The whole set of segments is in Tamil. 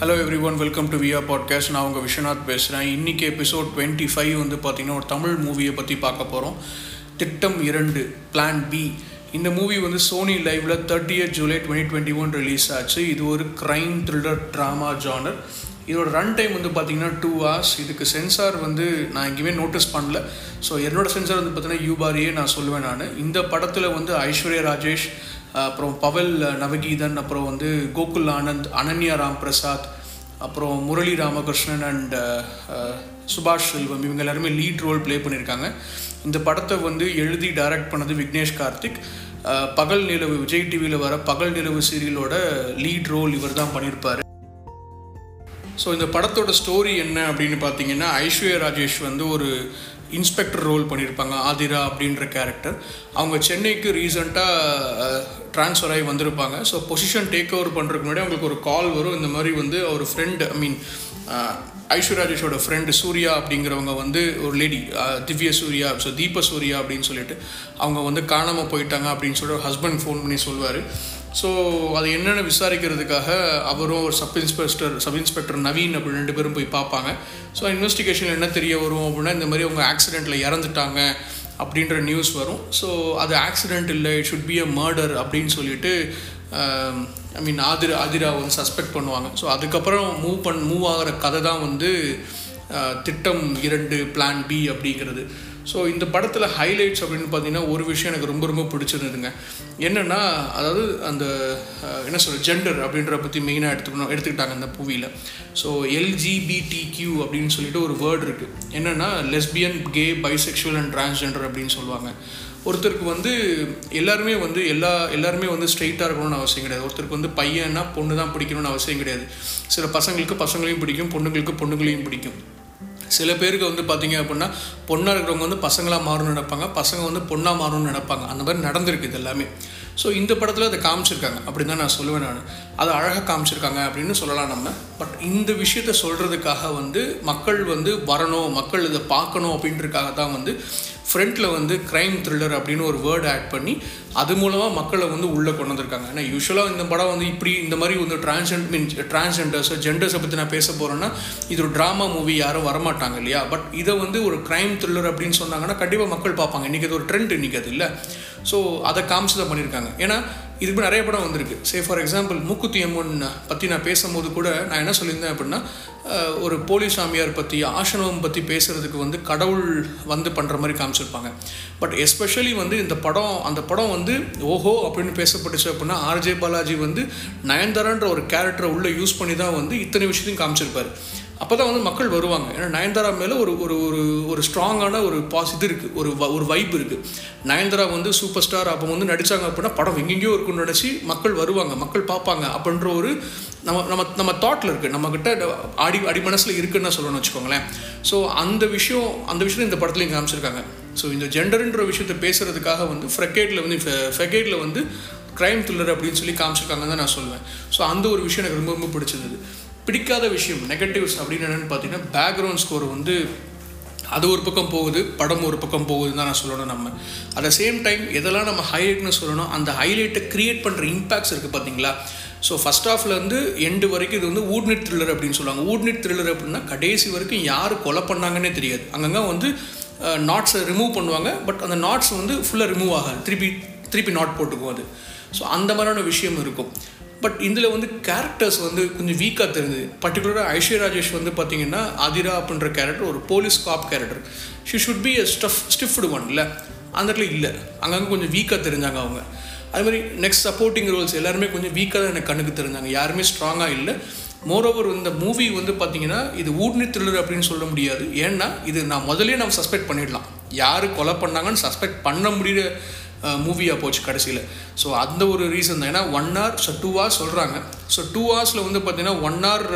Hello everyone welcome to வியா பாட்காஸ்ட் நான் உங்கள் விஸ்வநாத் பேசுகிறேன் இன்றைக்கி எபிசோட் டுவெண்ட்டி ஃபைவ் வந்து பார்த்திங்கன்னா ஒரு தமிழ் மூவியை பற்றி பார்க்க போகிறோம் திட்டம் இரண்டு பிளான் பி இந்த மூவி வந்து சோனி லைவில் thirtieth July twenty twenty one release ஆச்சு. இது ஒரு க்ரைம் த்ரில்லர் ட்ராமா ஜானர் இதோட ரன் டைம் வந்து பார்த்தீங்கன்னா டூ ஹவர்ஸ் இதுக்கு சென்சார் வந்து நான் எங்கேயுமே நோட்டீஸ் பண்ணல. ஸோ என்னோட சென்சார் வந்து பார்த்தீங்கன்னா யூபாரியே நான் சொல்லுவேன் நான். இந்த படத்தில் வந்து ஐஸ்வர்யா ராஜேஷ் அப்புறம் பவல் நவகீதன் அப்புறம் வந்து கோகுல் ஆனந்த் அனன்யா ராம் பிரசாத் அப்புறம் முரளி ராமகிருஷ்ணன் அண்ட் சுபாஷ் செல்வம் இவங்க எல்லாருமே லீட் ரோல் ப்ளே பண்ணியிருக்காங்க. இந்த படத்தை வந்து எழுதி டைரக்ட் பண்ணது விக்னேஷ் கார்த்திக். பகல் நிலவு விஜய் டிவியில் வர பகல் நிலவு சீரியலோட லீட் ரோல் இவர் தான் பண்ணியிருப்பார். ஸோ இந்த படத்தோட ஸ்டோரி என்ன அப்படின்னு பார்த்தீங்கன்னா ஐஸ்வர்யா ராஜேஷ் வந்து ஒரு இன்ஸ்பெக்டர் ரோல் பண்ணியிருப்பாங்க ஆதிரா அப்படின்ற கேரக்டர் அவங்க சென்னைக்கு ரீசெண்டாக ட்ரான்ஸ்ஃபர் ஆகி வந்திருப்பாங்க. ஸோ பொசிஷன் டேக் ஓவர் பண்ணுறதுக்கு முன்னாடி அவங்களுக்கு ஒரு கால் வரும். இந்த மாதிரி வந்து அவர் ஃப்ரெண்ட் ஐ மீன் ஐஸ்வர்யாஜேஷோட ஃப்ரெண்டு சூர்யா அப்படிங்கிறவங்க வந்து ஒரு லேடி திவ்ய சூர்யா ஸோ தீப சூர்யா அப்படின்னு சொல்லிட்டு அவங்க வந்து காணாமல் போயிட்டாங்க அப்படின்னு சொல்லிட்டு ஹஸ்பண்ட் ஃபோன் பண்ணி சொல்லுவார். ஸோ அது என்னென்னு விசாரிக்கிறதுக்காக அவரும் ஒரு sub inspector sub inspector Naveen அப்படி ரெண்டு பேரும் போய் பார்ப்பாங்க. ஸோ இன்வெஸ்டிகேஷன் என்ன தெரிய வரும் அப்படின்னா இந்த மாதிரி அவங்க ஆக்சிடெண்ட்டில் இறந்துட்டாங்க அப்படின்ற நியூஸ் வரும். ஸோ அது ஆக்சிடெண்ட் இல்லை it should be a murder அப்படின்னு சொல்லிட்டு ஐ மீன் ஆதிரா ஆதிரா வந்து சஸ்பெக்ட் பண்ணுவாங்க. ஸோ அதுக்கப்புறம் மூவ் பண் மூவ் ஆகிற கதை தான் வந்து திட்டம் இரண்டு பிளான் பி அப்படிங்கிறது. ஸோ இந்த படத்தில் ஹைலைட்ஸ் அப்படின்னு பார்த்தீங்கன்னா ஒரு விஷயம் எனக்கு ரொம்ப ரொம்ப பிடிச்சிருந்ததுங்க. என்னென்னா அதாவது அந்த என்ன சொல்கிற ஜெண்டர் அப்படின்ற பற்றி மெயினாக எடுத்துக்கணும் எடுத்துக்கிட்டாங்க இந்த மூவியில் ஸோ எல்ஜிபிடி கியூ அப்படின்னு சொல்லிட்டு ஒரு வேர்டு இருக்குது என்னென்னா lesbian gay bisexual and transgender அப்படின்னு சொல்லுவாங்க. ஒருத்தருக்கு வந்து எல்லாருமே வந்து எல்லா எல்லாருமே வந்து ஸ்ட்ரெயிட்டாக இருக்கணும்னு அவசியம் கிடையாது. ஒருத்தருக்கு வந்து பையன்னா பொண்ணு தான் பிடிக்கணும்னு அவசியம் கிடையாது. சில பசங்களுக்கு பசங்களையும் பிடிக்கும் பொண்ணுங்களுக்கு பொண்ணுங்களையும் பிடிக்கும். சில பேருக்கு வந்து பார்த்தீங்க அப்படின்னா பொண்ணாக இருக்கிறவங்க வந்து பசங்களாக மாறணும்னு நினைப்பாங்க பசங்க வந்து பொண்ணாக மாறணும்னு நினைப்பாங்க. அந்த மாதிரி நடந்திருக்கு இது எல்லாமே. ஸோ இந்த படத்தில் அதை காமிச்சிருக்காங்க. அப்படி தான் நான் சொல்லுவேன் நான். அதை அழகாக காமிச்சிருக்காங்க அப்படின்னு சொல்லலாம் நம்ம. பட் இந்த விஷயத்த சொல்கிறதுக்காக வந்து மக்கள் வந்து வரணும் மக்கள் இதை பார்க்கணும் அப்படின்றதுக்காக தான் வந்து ஃப்ரண்ட்டில் வந்து க்ரைம் த்ரில்லர் அப்படின்னு ஒரு வேர்டு ஆட் பண்ணி அது மூலமாக மக்களை வந்து உள்ளே கொண்டு வந்திருக்காங்க. ஏன்னா யூஸ்வலாக இந்த படம் வந்து இப்படி இந்த மாதிரி வந்து டிரான்ஸ்ஜெண்ட் மீன் டிரான்ஸ்ஜெண்டர்ஸோ ஜெண்டர்ஸை பற்றி நான் பேச போகிறேன்னா இது ஒரு ட்ராமா மூவி யாரும் வரமாட்டாங்க இல்லையா? பட் இதை வந்து ஒரு க்ரைம் த்ரில்லர் அப்படின்னு சொன்னாங்கன்னா கண்டிப்பாக மக்கள் பார்ப்பாங்க. இன்றைக்கி அது ஒரு ட்ரெண்ட் இன்றைக்கி அது இல்லை. ஸோ அதை காமிச்சு தான் பண்ணியிருக்காங்க. ஏன்னா இதுக்கு நிறைய படம் வந்திருக்கு. Say for example Mookuthi Amman பற்றி நான் பேசும்போது கூட நான் என்ன சொல்லியிருந்தேன் அப்படின்னா ஒரு போலி சாமியார் பற்றி ஆசனவம் பற்றி பேசுகிறதுக்கு வந்து கடவுள் வந்து பண்ணுற மாதிரி காமிச்சிருப்பாங்க. பட் எஸ்பெஷலி வந்து இந்த படம் அந்த படம் வந்து ஓஹோ அப்படின்னு பேசப்பட்டுச்சு அப்படின்னா ஆர்ஜே பாலாஜி வந்து நயன்தாரான்ற ஒரு கேரக்டரை உள்ளே யூஸ் பண்ணி தான் வந்து இத்தனை விஷயத்தையும் காமிச்சிருப்பார். அப்போ தான் வந்து மக்கள் வருவாங்க. ஏன்னா நயன்தாரா மேலே ஒரு ஒரு ஒரு ஒரு ஸ்ட்ராங்கான ஒரு பாஸ் இது இருக்குது ஒரு வ- ஒரு வைப் இருக்குது நயன்தாரா வந்து சூப்பர் ஸ்டார் அப்போ வந்து நடித்தாங்க அப்படின்னா படம் எங்கெங்கேயோ இருக்குன்னு நினச்சி மக்கள் வருவாங்க. மக்கள் பார்ப்பாங்க. அப்படின்ற ஒரு நம்ம நம்ம நம்ம தாட்டில் இருக்குது நம்மக்கிட்ட அடி அடி மனசில் இருக்குன்னு சொல்லணும்னு வச்சுக்கோங்களேன். ஸோ அந்த விஷயம் அந்த விஷயத்தை இந்த படத்துலையும் காமிச்சிருக்காங்க. ஸோ இந்த ஜெண்டர்ன்ற விஷயத்தை பேசுகிறதுக்காக வந்து ஃப்ரெகேட்டில் வந்து ஃபெகேட்டில் வந்து க்ரைம் த்ரில்லர் அப்படின்னு சொல்லி காமிச்சிருக்காங்கன்னு தான் நான் சொல்லுவேன். ஸோ அந்த ஒரு விஷயம் எனக்கு ரொம்ப ரொம்ப பிடிச்சிருந்தது. பிடிக்காத விஷயம் நெகட்டிவ்ஸ் அப்படின்னு என்னென்னு பார்த்தீங்கன்னா பேக்ரவுண்ட் ஸ்கோர் வந்து அது ஒரு பக்கம் போகுது படம் ஒரு பக்கம் போகுதுன்னு தான் நான் சொல்லணும் நம்ம. அட் த சேம் டைம் எதெல்லாம் நம்ம ஹைலைட்னு சொல்லணும் அந்த ஹைலைட்டை க்ரியேட் பண்ணுற இம்பேக்ட்ஸ் இருக்குது பார்த்தீங்களா? ஸோ ஃபஸ்ட் ஆஃப்லேருந்து எண்டு வரைக்கும் இது வந்து ஊட்னிட் த்ரில்லர் அப்படின்னு சொல்லுவாங்க. ஊட்னிட் த்ரில்லர் அப்படின்னா கடைசி வரைக்கும் யார் கொலை பண்ணாங்கன்னே தெரியாது. அங்கங்கே வந்து நாட்ஸை ரிமூவ் பண்ணுவாங்க. பட் அந்த நாட்ஸ் வந்து ஃபுல்லாக ரிமூவ் ஆகாது. திருப்பி திருப்பி நாட் போட்டுக்கும் அது. ஸோ அந்த மாதிரியான விஷயம் இருக்கும். பட் இதில் வந்து கேரக்டர்ஸ் வந்து கொஞ்சம் வீக்காக தெரிஞ்சது. பர்டிகுலராக ஐஸ்வர்யா ராஜேஷ் வந்து பார்த்தீங்கன்னா அதிரா அப்படின்ற கேரக்டர் ஒரு police cop character she should be a stuff stiffed one இல்லை? அந்த இடத்துல இல்லை. அங்கங்கே கொஞ்சம் வீக்காக தெரிஞ்சாங்க அவங்க. அது மாதிரி நெக்ஸ்ட் சப்போர்ட்டிங் ரோல்ஸ் எல்லாருமே கொஞ்சம் வீக்காக தான் எனக்கு கண்ணுக்கு தெரிஞ்சாங்க. யாருமே ஸ்ட்ராங்காக இல்லை. மோரோவர் இந்த மூவி வந்து பார்த்தீங்கன்னா இது ஊட்னி த்ரில்லர் அப்படின்னு சொல்ல முடியாது. ஏன்னா இது நான் முதலே நம்ம சஸ்பெக்ட் பண்ணிடலாம். யார் கொலை பண்ணாங்கன்னு சஸ்பெக்ட் பண்ண முடியிற மூவியாக போச்சு கடைசியில். ஸோ அந்த ஒரு ரீசன் தான். ஏன்னா one hour so two hours சொல்கிறாங்க ஸோ டூ ஹவர்ஸில் வந்து பார்த்தீங்கன்னா ஒன் ஹவர்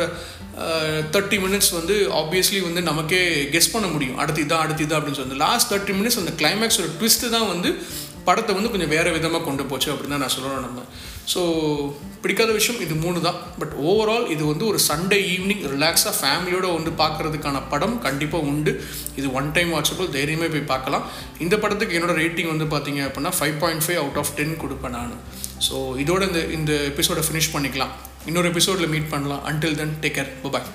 தேர்ட்டி மினிட்ஸ் வந்து ஆப்வியஸ்லி வந்து நமக்கே கெஸ் பண்ண முடியும். அடுத்து இதான் அடுத்து இதான் அப்படின்னு சொல்லி லாஸ்ட் தேர்ட்டி மினிட்ஸ் அந்த கிளைமேக்ஸ் ஒரு ட்விஸ்ட்டு தான் வந்து படத்தை வந்து கொஞ்சம் வேறு விதமாக கொண்டு போச்சு அப்படின்னு தான் நான் சொல்லணும் நம்ம. ஸோ பிடிக்காத விஷயம் இது மூணு தான். பட் ஓவரால் இது வந்து ஒரு சண்டே ஈவினிங் ரிலாக்ஸாக ஃபேமிலியோடு வந்து பார்க்கறதுக்கான படம் கண்டிப்பாக உண்டு. இது ஒன் டைம் வாட்சபிள் தைரியமே போய் பார்க்கலாம். இந்த படத்துக்கு என்னோடய ரேட்டிங் வந்து பார்த்தீங்க அப்படின்னா five point five out of ten கொடுப்பேன் நான். ஸோ இதோட இந்த இந்த எபிசோடை ஃபினிஷ் பண்ணிக்கலாம். இன்னொரு எபிசோடில் மீட் பண்ணலாம். Until then take care bye